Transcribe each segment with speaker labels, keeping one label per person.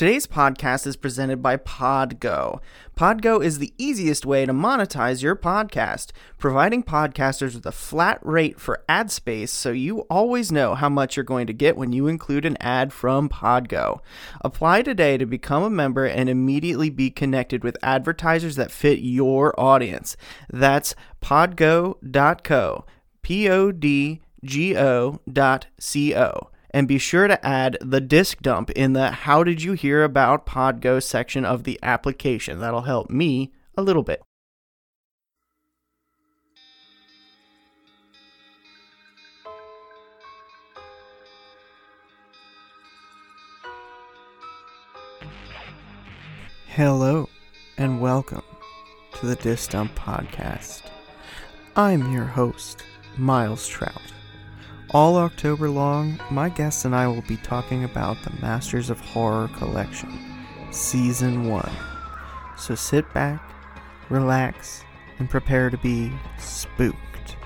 Speaker 1: Today's podcast is presented by Podgo. Podgo is the easiest way to monetize your podcast, providing podcasters with a flat rate for ad space so you always know how much you're going to get when you include an ad from Podgo. Apply today to become a member and immediately be connected with advertisers that fit your audience. That's podgo.co. P O D G O dot and be sure to add the disc dump in the How Did You Hear About Podgo section of the application. That'll help me a little bit. Hello, and welcome to the Disc Dump Podcast. I'm your host, Miles Trout. All October long, my guests and I will be talking about the Masters of Horror Collection, Season 1. So sit back, relax, and prepare to be spooked.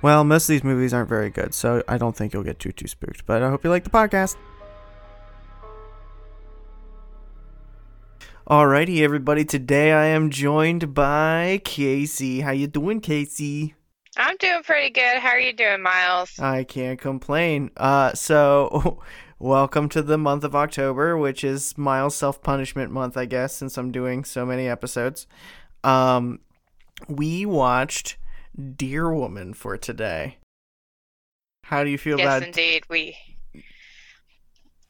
Speaker 1: Well, most of these movies aren't very good, so I don't think you'll get too too spooked, but I hope you like the podcast. Alrighty, everybody. Today I am joined by Casey. How you doing, Casey?
Speaker 2: I'm doing pretty good. How are you doing, Miles?
Speaker 1: I can't complain. Uh, so, welcome to the month of October, which is Miles' self punishment month, I guess, since I'm doing so many episodes. Um, we watched Deer Woman for today. How do you feel
Speaker 2: yes,
Speaker 1: about?
Speaker 2: Yes, indeed. We.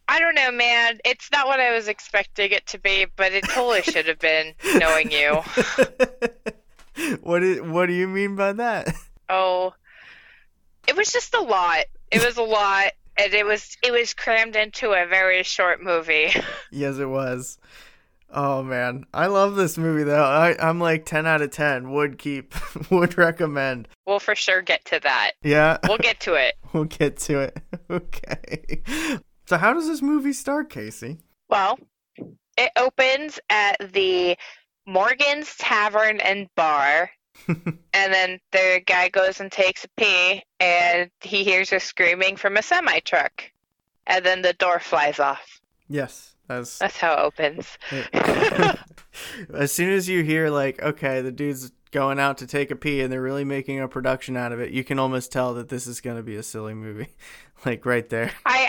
Speaker 2: I don't know, man. It's not what I was expecting it to be, but it totally should have been, knowing you.
Speaker 1: what is, What do you mean by that?
Speaker 2: Oh, it was just a lot. It was a lot, and it was it was crammed into a very short movie.
Speaker 1: yes, it was. Oh man, I love this movie though. I, I'm like ten out of ten. Would keep, would recommend.
Speaker 2: We'll for sure get to that.
Speaker 1: Yeah,
Speaker 2: we'll get to it.
Speaker 1: we'll get to it. Okay. So how does this movie start, Casey?
Speaker 2: Well, it opens at the Morgan's Tavern and Bar and then the guy goes and takes a pee, and he hears her screaming from a semi truck, and then the door flies off.
Speaker 1: Yes, that's
Speaker 2: that's how it opens.
Speaker 1: as soon as you hear like, okay, the dude's going out to take a pee, and they're really making a production out of it, you can almost tell that this is going to be a silly movie, like right there.
Speaker 2: I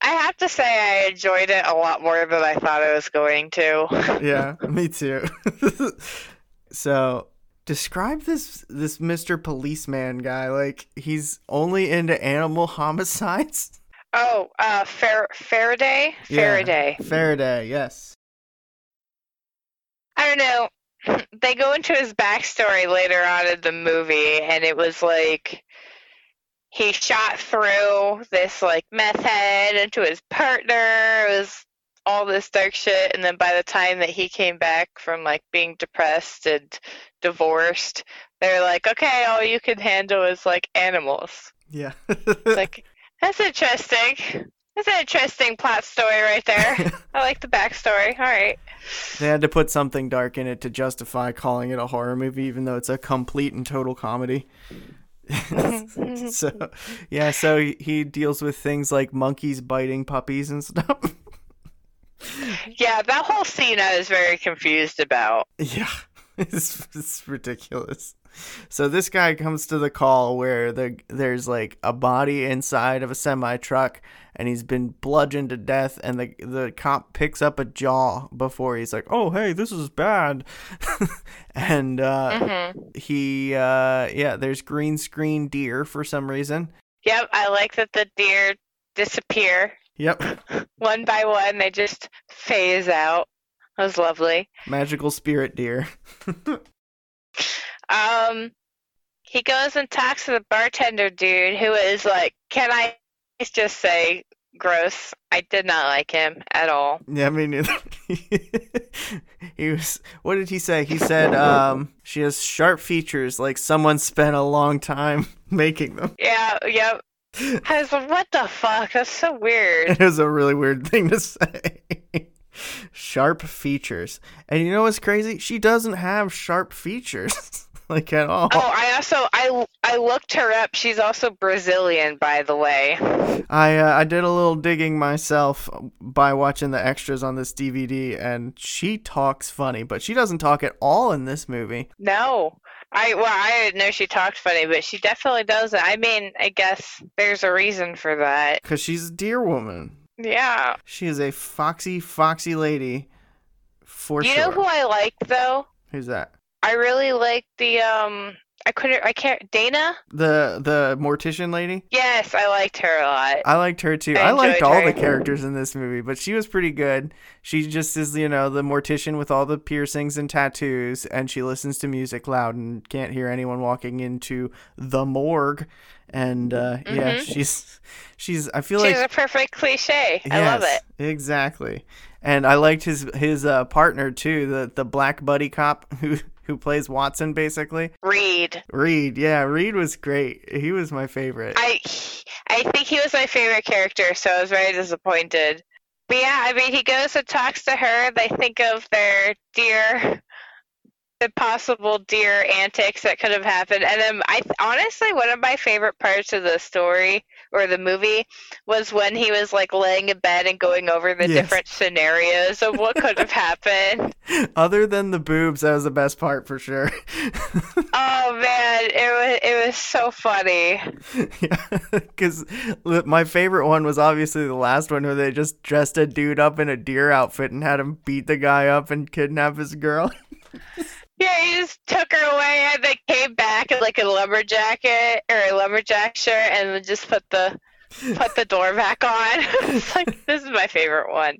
Speaker 2: I have to say I enjoyed it a lot more than I thought I was going to.
Speaker 1: yeah, me too. so describe this this Mr. Policeman guy. Like he's only into animal homicides.
Speaker 2: Oh, uh, Far- Faraday. Faraday.
Speaker 1: Yeah, Faraday. Yes.
Speaker 2: I don't know. They go into his backstory later on in the movie, and it was like he shot through this like meth head into his partner. It was all this dark shit and then by the time that he came back from like being depressed and divorced they're like okay all you can handle is like animals.
Speaker 1: Yeah.
Speaker 2: Like that's interesting. That's an interesting plot story right there. I like the backstory. All right.
Speaker 1: They had to put something dark in it to justify calling it a horror movie even though it's a complete and total comedy. So yeah so he deals with things like monkeys biting puppies and stuff
Speaker 2: yeah, that whole scene I was very confused about.
Speaker 1: Yeah, it's, it's ridiculous. So this guy comes to the call where the, there's like a body inside of a semi truck, and he's been bludgeoned to death. And the the cop picks up a jaw before he's like, "Oh, hey, this is bad," and uh, mm-hmm. he uh, yeah, there's green screen deer for some reason.
Speaker 2: Yep, I like that the deer disappear
Speaker 1: Yep.
Speaker 2: one by one, they just phase out. That was lovely.
Speaker 1: Magical spirit deer.
Speaker 2: um, he goes and talks to the bartender dude, who is like, "Can I just say gross? I did not like him at all."
Speaker 1: Yeah, I mean, he was. What did he say? He said, um, "She has sharp features, like someone spent a long time making them."
Speaker 2: Yeah. Yep. I was like, what the fuck? That's so weird.
Speaker 1: It was a really weird thing to say. sharp features. And you know what's crazy? She doesn't have sharp features. like at all.
Speaker 2: Oh, I also I I looked her up. She's also Brazilian, by the way.
Speaker 1: I uh, I did a little digging myself by watching the extras on this DVD, and she talks funny, but she doesn't talk at all in this movie.
Speaker 2: No. I well, I didn't know she talked funny, but she definitely doesn't. I mean, I guess there's a reason for that.
Speaker 1: Cause she's a deer woman.
Speaker 2: Yeah.
Speaker 1: She is a foxy, foxy lady. For
Speaker 2: you
Speaker 1: sure.
Speaker 2: know who I like though?
Speaker 1: Who's that?
Speaker 2: I really like the um. I couldn't. I can't. Dana.
Speaker 1: The the mortician lady.
Speaker 2: Yes, I liked her a lot.
Speaker 1: I liked her too.
Speaker 2: I
Speaker 1: I, liked all
Speaker 2: her.
Speaker 1: the characters in this movie, but she was pretty good. She just is, you know, the mortician with all the piercings and tattoos, and she listens to music loud and can't hear anyone walking into the morgue. And uh, yeah,
Speaker 2: Mhm.
Speaker 1: she's she's. I feel
Speaker 2: She's
Speaker 1: like she's
Speaker 2: a perfect cliche. I love it.
Speaker 1: Exactly. And I liked his his uh, partner too, the the black buddy cop who who plays Watson basically.
Speaker 2: Reed.
Speaker 1: Reed, yeah, Reed was great. He was my favorite.
Speaker 2: I I think he was my favorite character, so I was very disappointed. But yeah, I mean, he goes and talks to her. They think of their dear, the possible deer antics that could have happened. And then, I honestly, one of my favorite parts of the story or the movie was when he was like laying in bed and going over the
Speaker 1: Yes.
Speaker 2: different scenarios of what could have happened.
Speaker 1: Other than the boobs, that was the best part for sure.
Speaker 2: Oh man, it was it was so funny.
Speaker 1: yeah, because my favorite one was obviously the last one where they just dressed a dude up in a deer outfit and had him beat the guy up and kidnap his girl.
Speaker 2: Yeah, he just took her away and they came back in like a lumberjack jacket or a lumberjack shirt and just put the put the door back on. it's like this is my favorite one.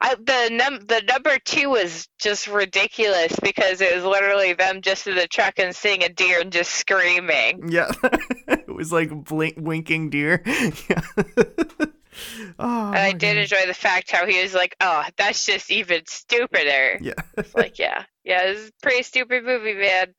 Speaker 2: I, the num the number two was just ridiculous because it was literally them just in the truck and seeing a deer and just screaming.
Speaker 1: Yeah, it was like blink, winking deer. Yeah. Oh,
Speaker 2: And I did
Speaker 1: man.
Speaker 2: enjoy the fact how he was like, "Oh, that's just even stupider."
Speaker 1: Yeah.
Speaker 2: It's like, yeah, yeah, this is a pretty stupid movie, man.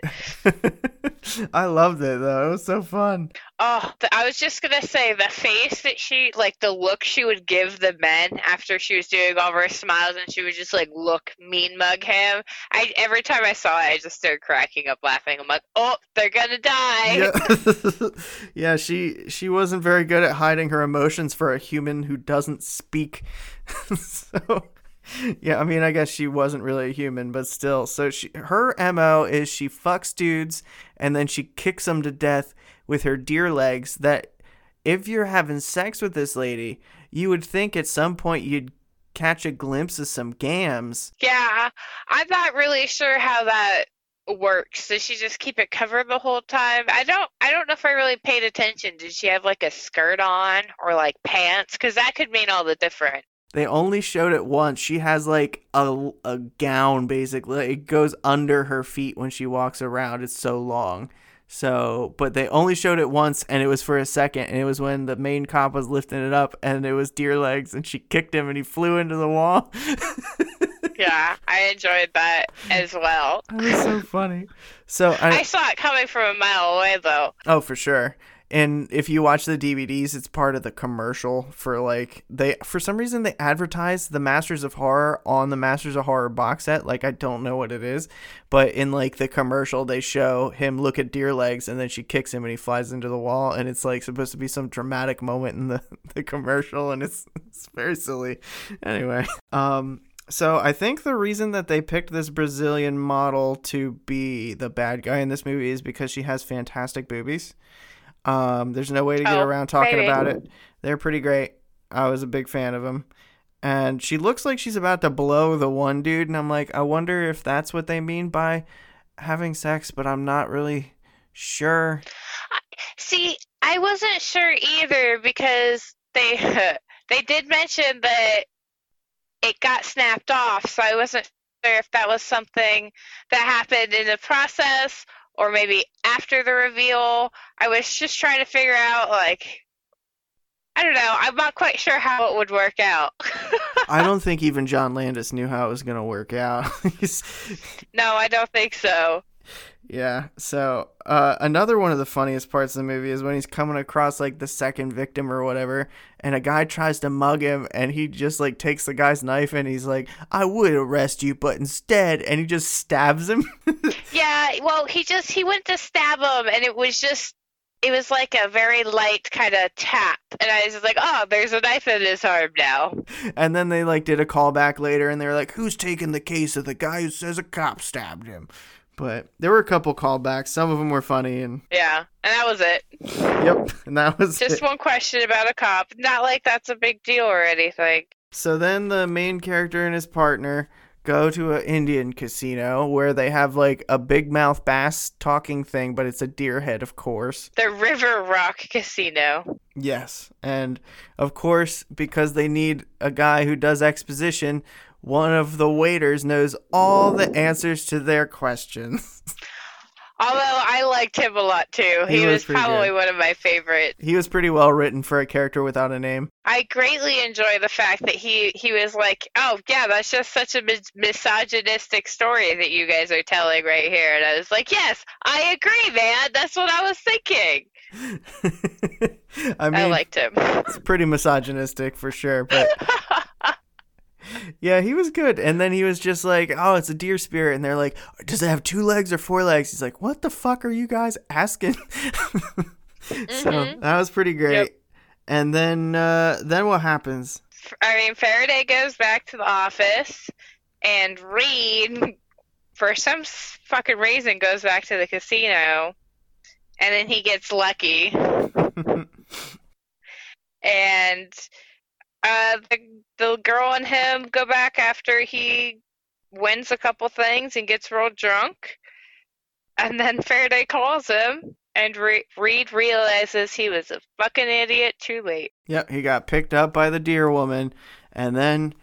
Speaker 1: I loved it though. It was so fun.
Speaker 2: Oh, I was just gonna say the face that she, like the look she would give the men after she was doing all of her smiles, and she would just like look mean mug him. I every time I saw it, I just started cracking up laughing. I'm like, oh, they're gonna die.
Speaker 1: Yeah. yeah, she she wasn't very good at hiding her emotions for a human who doesn't speak. so yeah, I mean, I guess she wasn't really a human, but still. So she her MO is she fucks dudes and then she kicks them to death with her deer legs that if you're having sex with this lady, you would think at some point you'd catch a glimpse of some gams.
Speaker 2: Yeah, I'm not really sure how that works. Does she just keep it covered the whole time? I don't. I don't know if I really paid attention. Did she have like a skirt on or like pants? Because that could mean all the different.
Speaker 1: They only showed it once. She has like a, a gown basically. It goes under her feet when she walks around. It's so long. So, but they only showed it once and it was for a second. And it was when the main cop was lifting it up and it was deer legs and she kicked him and he flew into the wall.
Speaker 2: Yeah, I enjoyed that as well.
Speaker 1: that was so funny. So, I,
Speaker 2: I saw it coming from a mile away though.
Speaker 1: Oh, for sure. And if you watch the DVDs, it's part of the commercial for like they for some reason they advertise the Masters of Horror on the Masters of Horror box set. Like I don't know what it is, but in like the commercial they show him look at deer legs and then she kicks him and he flies into the wall and it's like supposed to be some dramatic moment in the the commercial and it's it's very silly. Anyway, um so I think the reason that they picked this Brazilian model to be the bad guy in this movie is because she has fantastic boobies. Um, there's no way to get
Speaker 2: Oh,
Speaker 1: around talking about it. They're pretty great. I was a big fan of them. And she looks like she's about to blow the one dude, and I'm like, I wonder if that's what they mean by having sex, but I'm not really sure.
Speaker 2: See, I wasn't sure either because they they did mention that it got snapped off, so I wasn't sure if that was something that happened in the process or maybe after the reveal. I was just trying to figure out like I don't know. I'm not quite sure how it would work out.
Speaker 1: I don't think even John Landis knew how it was gonna work out.
Speaker 2: No, I don't think so.
Speaker 1: Yeah. So uh, another one of the funniest parts of the movie is when he's coming across like the second victim or whatever, and a guy tries to mug him, and he just like takes the guy's knife and he's like, "I would arrest you, but instead," and he just stabs him.
Speaker 2: Yeah, well, he just he went to stab him, and it was just it was like a very light kind of tap, and I was just like, oh, there's a knife in his arm now.
Speaker 1: And then they like did a callback later, and they were like, "Who's taking the case of the guy who says a cop stabbed him?" But there were a couple callbacks. Some of them were funny, and
Speaker 2: Yeah, and that was it.
Speaker 1: yep, and that was
Speaker 2: Just
Speaker 1: it.
Speaker 2: one question about a cop. Not like that's a big deal or anything.
Speaker 1: So then the main character and his partner go to an Indian casino where they have like a big mouth bass talking thing, but it's a deer head, of course.
Speaker 2: The River Rock Casino.
Speaker 1: Yes. And of course, because they need a guy who does exposition, one of the waiters knows all the answers to their questions.
Speaker 2: Although I liked him a lot too.
Speaker 1: He
Speaker 2: He,
Speaker 1: was
Speaker 2: was, probably
Speaker 1: good.
Speaker 2: one of my favorite.
Speaker 1: he was pretty well written for a character without a name.
Speaker 2: I greatly enjoy the fact that he he was like, "Oh yeah, that's just such a mis- misogynistic story that you guys are telling right here." And I was like, "Yes, I agree, man. That's what I was thinking."
Speaker 1: I mean,
Speaker 2: I liked him.
Speaker 1: it's pretty misogynistic for sure, but Yeah, he was good. And then he was just like, "Oh, it's a deer spirit," and they're like, "Does it have two legs or four legs?" He's like, "What the fuck are you guys asking?" So
Speaker 2: Mhm.
Speaker 1: that was pretty great.
Speaker 2: Yep.
Speaker 1: And then, uh, then what happens?
Speaker 2: I mean, Faraday goes back to the office, and Reed, for some fucking reason, goes back to the casino, and then he gets lucky, and uh, the the girl and him go back after he wins a couple things and gets real drunk, and then Faraday calls him, and Re- Reed realizes he was a fucking idiot too late.
Speaker 1: Yep, he got picked up by the deer woman, and then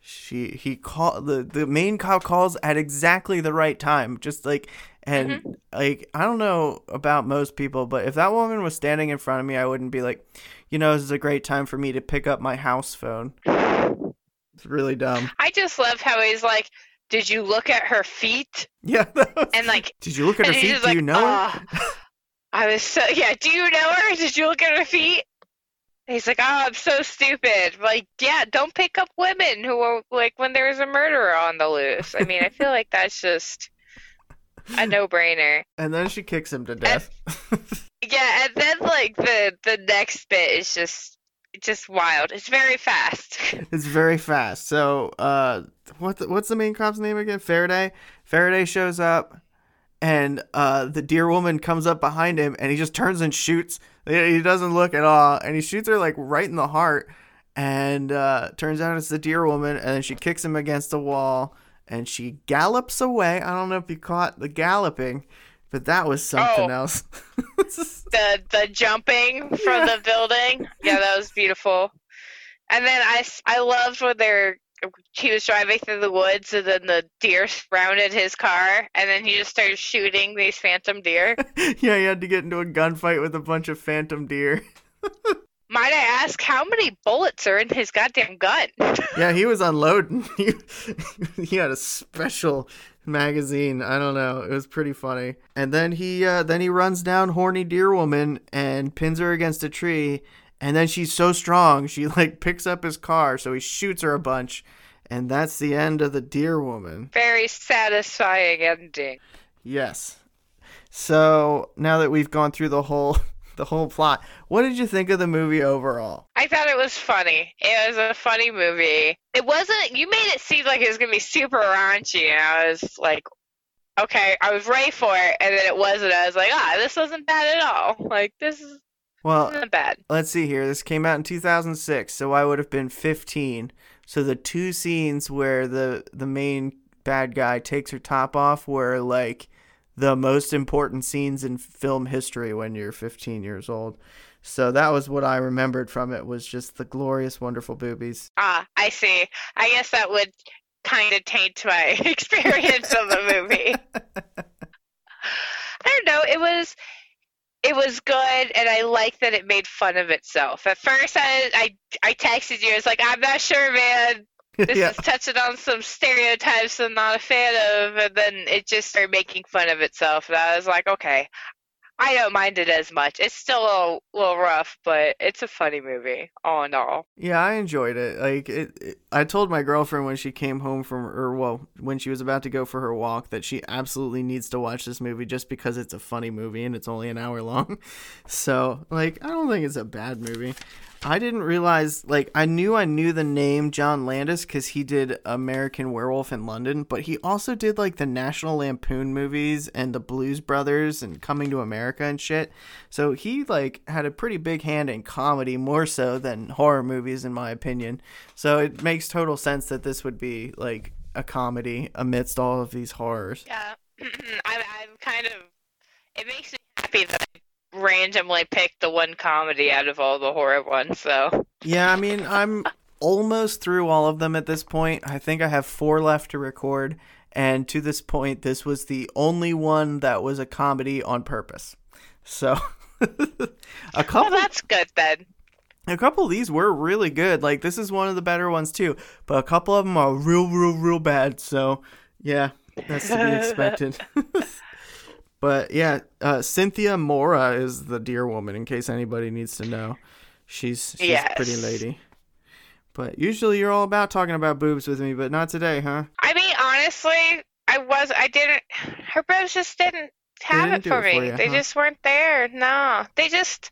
Speaker 1: she he call the the main cop calls at exactly the right time, just like and like I don't know about most people, but if that woman was standing in front of me, I wouldn't be like, you know, this is a great time for me to pick up my house phone. It's really dumb.
Speaker 2: I just love how he's like, "Did you look at her feet?"
Speaker 1: Yeah. was-
Speaker 2: And like,
Speaker 1: did you look at her feet? Do
Speaker 2: like,
Speaker 1: you know her?
Speaker 2: "Ah." I was so yeah. Do you know her? Did you look at her feet? And he's like, "Oh, I'm so stupid." Like, yeah, don't pick up women who are like when there's a murderer on the loose. I mean, I feel like that's just a no-brainer.
Speaker 1: And then she kicks him to death.
Speaker 2: Yeah, and then like the the next bit is just just wild. It's very fast.
Speaker 1: It's very fast. So, uh, what the, what's the main cop's name again? Faraday. Faraday shows up, and uh, the deer woman comes up behind him, and he just turns and shoots. He doesn't look at all, and he shoots her like right in the heart. And uh, turns out it's the deer woman, and then she kicks him against the wall, and she gallops away. I don't know if you caught the galloping, but that was something
Speaker 2: Oh.
Speaker 1: else.
Speaker 2: the the jumping from
Speaker 1: Yeah.
Speaker 2: the building. Yeah, that was beautiful. And then I, I loved when they're he was driving through the woods and then the deer surrounded his car and then he just started shooting these phantom deer.
Speaker 1: yeah, he had to get into a gunfight with a bunch of phantom deer.
Speaker 2: Might I ask how many bullets are in his goddamn gun?
Speaker 1: Yeah, he was unloading. He, he had a special magazine. I don't know. It was pretty funny. And then he uh, then he runs down horny deer woman and pins her against a tree. And then she's so strong, she like picks up his car, so he shoots her a bunch. And that's the end of the deer woman.
Speaker 2: Very satisfying ending.
Speaker 1: Yes. So now that we've gone through the whole the whole plot, what did you think of the movie overall?
Speaker 2: I thought it was funny. It was a funny movie. It wasn't. You made it seem like it was gonna be super raunchy, and I was like, okay, I was ready for it, and then it wasn't. I was like, ah, this wasn't bad at all. Like this is
Speaker 1: Well,
Speaker 2: not bad.
Speaker 1: let's see here. This came out in 2006, so I would have been 15. So the two scenes where the the main bad guy takes her top off were like the most important scenes in film history when you're 15 years old. So that was what I remembered from it was just the glorious wonderful boobies.
Speaker 2: Ah, I see. I guess that would kind of taint my experience of the movie. I don't know. It was it was good, and I like that it made fun of itself. At first, I I, I texted you. I was like, I'm not sure, man. This
Speaker 1: yeah.
Speaker 2: is touching on some stereotypes I'm not a fan of, and then it just started making fun of itself, and I was like, okay, I don't mind it as much. It's still a little, little rough, but it's a funny movie, all in all.
Speaker 1: Yeah, I enjoyed it. Like it, it, I told my girlfriend when she came home from, or well, when she was about to go for her walk, that she absolutely needs to watch this movie just because it's a funny movie and it's only an hour long. So, like, I don't think it's a bad movie. I didn't realize, like, I knew I knew the name John Landis because he did American Werewolf in London, but he also did, like, the National Lampoon movies and the Blues Brothers and Coming to America and shit. So he, like, had a pretty big hand in comedy more so than horror movies, in my opinion. So it makes total sense that this would be, like, a comedy amidst all of these horrors.
Speaker 2: Yeah. I'm, I'm kind of. It makes me happy that randomly picked the one comedy out of all the horror ones, so.
Speaker 1: Yeah, I mean, I'm almost through all of them at this point. I think I have four left to record, and to this point, this was the only one that was a comedy on purpose. So, a couple.
Speaker 2: Well, that's good then.
Speaker 1: A couple of these were really good. Like this is one of the better ones too, but a couple of them are real, real, real bad. So, yeah, that's to be expected. but yeah, uh, Cinthia Moura is the deer woman. In case anybody needs to know, she's she's a pretty lady. But usually you're all about talking about boobs with me, but not today, huh?
Speaker 2: I mean, honestly, I was. I didn't. Her boobs just didn't have
Speaker 1: didn't
Speaker 2: it for
Speaker 1: it for
Speaker 2: me.
Speaker 1: you,
Speaker 2: they
Speaker 1: huh?
Speaker 2: just weren't there. No, they just.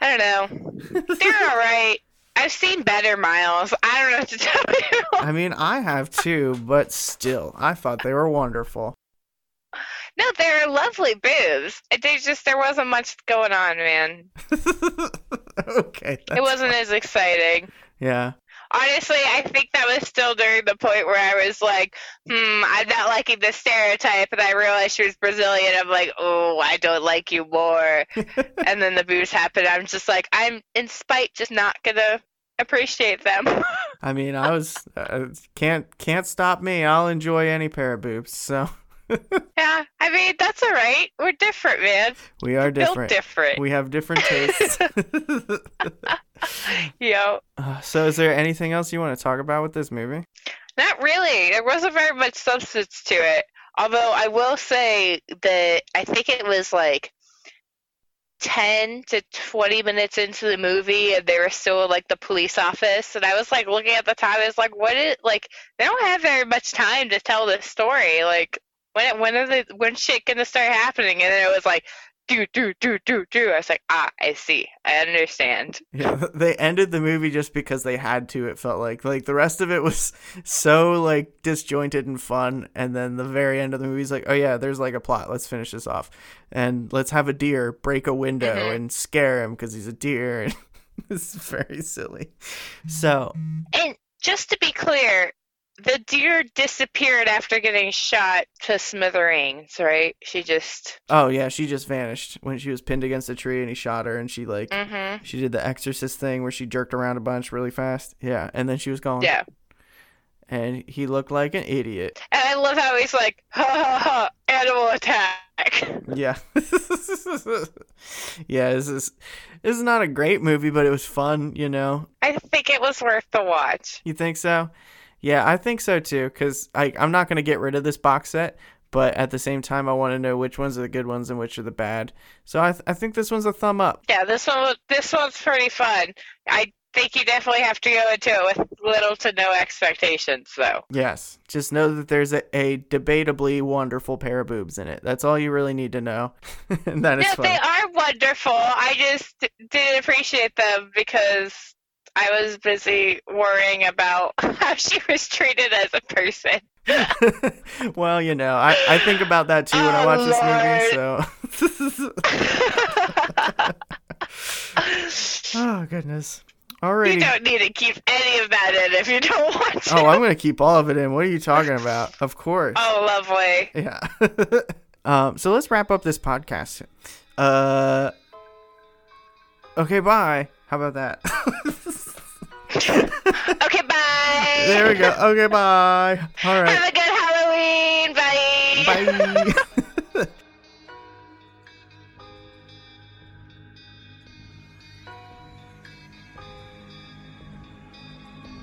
Speaker 2: I don't know. They're all right. I've seen better, Miles. I don't know what to tell you.
Speaker 1: I mean, I have too, but still, I thought they were wonderful.
Speaker 2: No, they're lovely boobs. They just there wasn't much going on, man.
Speaker 1: okay,
Speaker 2: It wasn't
Speaker 1: fine.
Speaker 2: as exciting.
Speaker 1: Yeah,
Speaker 2: Honestly, I think that was still during the point where I was like, hmm, I'm not liking the stereotype, and I realized she was Brazilian. I'm like, oh, I don't like you more. and then the boobs happened. I'm just like, I'm in spite, just not gonna appreciate them.
Speaker 1: I mean, I was uh, can't can't stop me. I'll enjoy any pair of boobs. So
Speaker 2: yeah, I mean that's all right. We're different, man.
Speaker 1: we are different.
Speaker 2: different.
Speaker 1: We have different tastes.
Speaker 2: Yo,
Speaker 1: Uh, so, is there anything else you want to talk about with this movie?
Speaker 2: not really. There wasn't very much substance to it. Although I will say that I think it was like 10 to 20 minutes into the movie and they were still like the police office and I was like looking at the time I was like what is like they don't have very much time to tell this story like when when are they when shit gonna start happening and then it was like do do do do do I was like ah I see I understand
Speaker 1: Yeah, they ended the movie just because they had to. It felt like like the rest of it was so like disjointed and fun, and then the very end of the movie is like, oh yeah, there's like a plot. Let's finish this off, and let's have a deer break a window
Speaker 2: Mhm.
Speaker 1: and scare him because he's a deer. And it's very silly. So
Speaker 2: and just to be clear the deer disappeared after getting shot to smithereens right she just
Speaker 1: oh yeah, she just vanished when she was pinned against a tree and he shot her, and she like
Speaker 2: mhm
Speaker 1: she did the exorcist thing where she jerked around a bunch really fast. Yeah, and then she was gone.
Speaker 2: yeah
Speaker 1: and he looked like an idiot.
Speaker 2: And I love how he's like, ha ha ha, animal attack.
Speaker 1: Yeah. yeah, this is this is not a great movie, but it was fun, you know.
Speaker 2: I think it was worth the watch.
Speaker 1: You think so? Yeah, I think so too cuz I I'm not going to get rid of this box set, but at the same time I want to know which ones are the good ones and which are the bad. So I th- I think this one's a thumb up.
Speaker 2: Yeah, this one this one's pretty fun. I think you definitely have to go into it with little to no expectations, though.
Speaker 1: Yes. Just know that there's a, a debatably wonderful pair of boobs in it. That's all you really need to know. and that is
Speaker 2: Yeah,
Speaker 1: fun.
Speaker 2: they are wonderful. I just d- didn't appreciate them because I was busy worrying about how she was treated as a person.
Speaker 1: well, you know, I, I think about that too when I
Speaker 2: Oh,
Speaker 1: watch this movie, so. oh, goodness.
Speaker 2: Alright.
Speaker 1: You
Speaker 2: don't need to keep any of that in if you don't want to.
Speaker 1: Oh, I'm going to keep all of it in. What are you talking about? Of course.
Speaker 2: Oh, lovely.
Speaker 1: Yeah. um, so let's wrap up this podcast. Uh, okay, bye. How about that?
Speaker 2: Okay, bye.
Speaker 1: there we go. Okay, bye. All right.
Speaker 2: Have a good Halloween. Bye.
Speaker 1: Bye.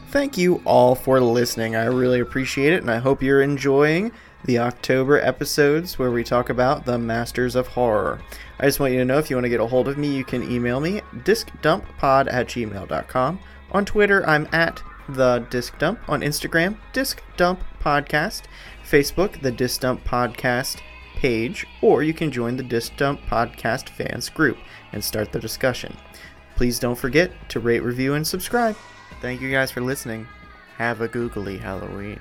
Speaker 1: Thank you all for listening. I really appreciate it, and I hope you're enjoying the October episodes where we talk about the Masters of Horror. I just want you to know if you want to get a hold of me, you can email me discdumppod at gmail.com. On Twitter, I'm at the Disc Dump. On Instagram, Disc Dump Podcast. Facebook, the Disc Dump Podcast page, or you can join the Disc Dump Podcast fans group and start the discussion. Please don't forget to rate, review, and subscribe. Thank you guys for listening. Have a googly Halloween.